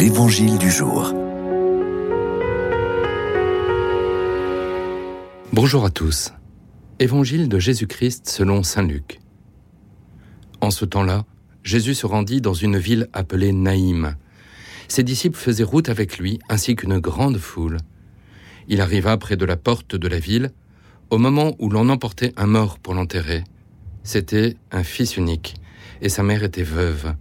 L'Évangile du jour. Bonjour à tous. Évangile de Jésus-Christ selon Saint Luc. En ce temps-là, Jésus se rendit dans une ville appelée Naïm. Ses disciples faisaient route avec lui ainsi qu'une grande foule. Il arriva près de la porte de la ville au moment où l'on emportait un mort pour l'enterrer. C'était un fils unique et sa mère était veuve.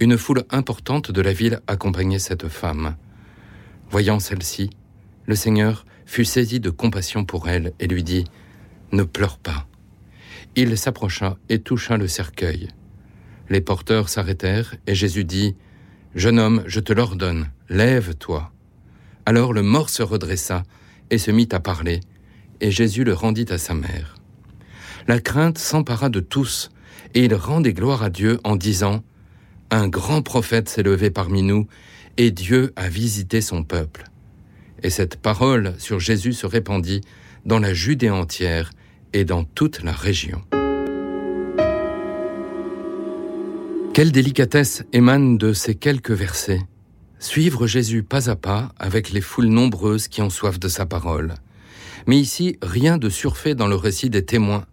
Une foule importante de la ville accompagnait cette femme. Voyant celle-ci, le Seigneur fut saisi de compassion pour elle et lui dit Ne pleure pas. Il s'approcha et toucha le cercueil. Les porteurs s'arrêtèrent et Jésus dit Jeune homme, je te l'ordonne, lève-toi. Alors le mort se redressa et se mit à parler, et Jésus le rendit à sa mère. La crainte s'empara de tous, et ils rendaient gloire à Dieu en disant un grand prophète s'est levé parmi nous, et Dieu a visité son peuple. Et cette parole sur Jésus se répandit dans la Judée entière et dans toute la région. Quelle délicatesse émane de ces quelques versets. Suivre Jésus pas à pas avec les foules nombreuses qui ont soif de sa parole. Mais ici, rien de surfait dans le récit des témoins.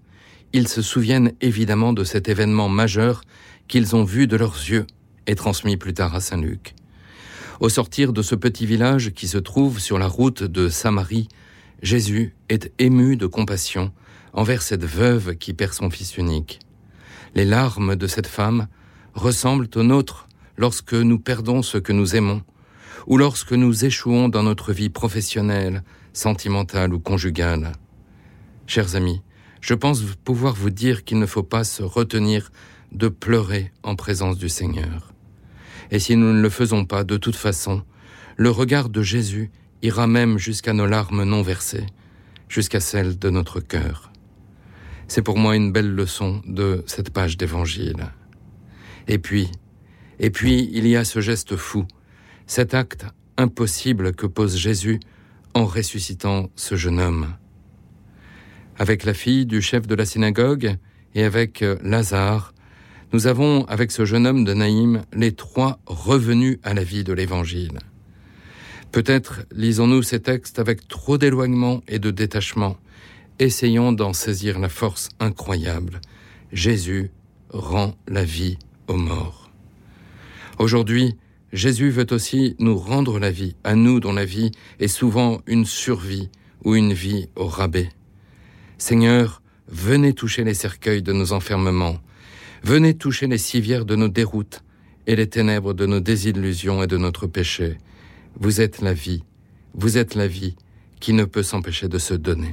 Ils se souviennent évidemment de cet événement majeur qu'ils ont vu de leurs yeux et transmis plus tard à Saint Luc. Au sortir de ce petit village qui se trouve sur la route de Samarie, Jésus est ému de compassion envers cette veuve qui perd son fils unique. Les larmes de cette femme ressemblent aux nôtres lorsque nous perdons ce que nous aimons, ou lorsque nous échouons dans notre vie professionnelle, sentimentale ou conjugale. Chers amis, je pense pouvoir vous dire qu'il ne faut pas se retenir de pleurer en présence du Seigneur. Et si nous ne le faisons pas, de toute façon, le regard de Jésus ira même jusqu'à nos larmes non versées, jusqu'à celles de notre cœur. C'est pour moi une belle leçon de cette page d'évangile. Et puis, et puis il y a ce geste fou, cet acte impossible que pose Jésus en ressuscitant ce jeune homme. Avec la fille du chef de la synagogue et avec Lazare, nous avons, avec ce jeune homme de Naïm, les trois revenus à la vie de l'Évangile. Peut-être lisons-nous ces textes avec trop d'éloignement et de détachement. Essayons d'en saisir la force incroyable. Jésus rend la vie aux morts. Aujourd'hui, Jésus veut aussi nous rendre la vie, à nous dont la vie est souvent une survie ou une vie au rabais. Seigneur, venez toucher les cercueils de nos enfermements, Venez toucher les civières de nos déroutes et les ténèbres de nos désillusions et de notre péché. Vous êtes la vie, vous êtes la vie qui ne peut s'empêcher de se donner.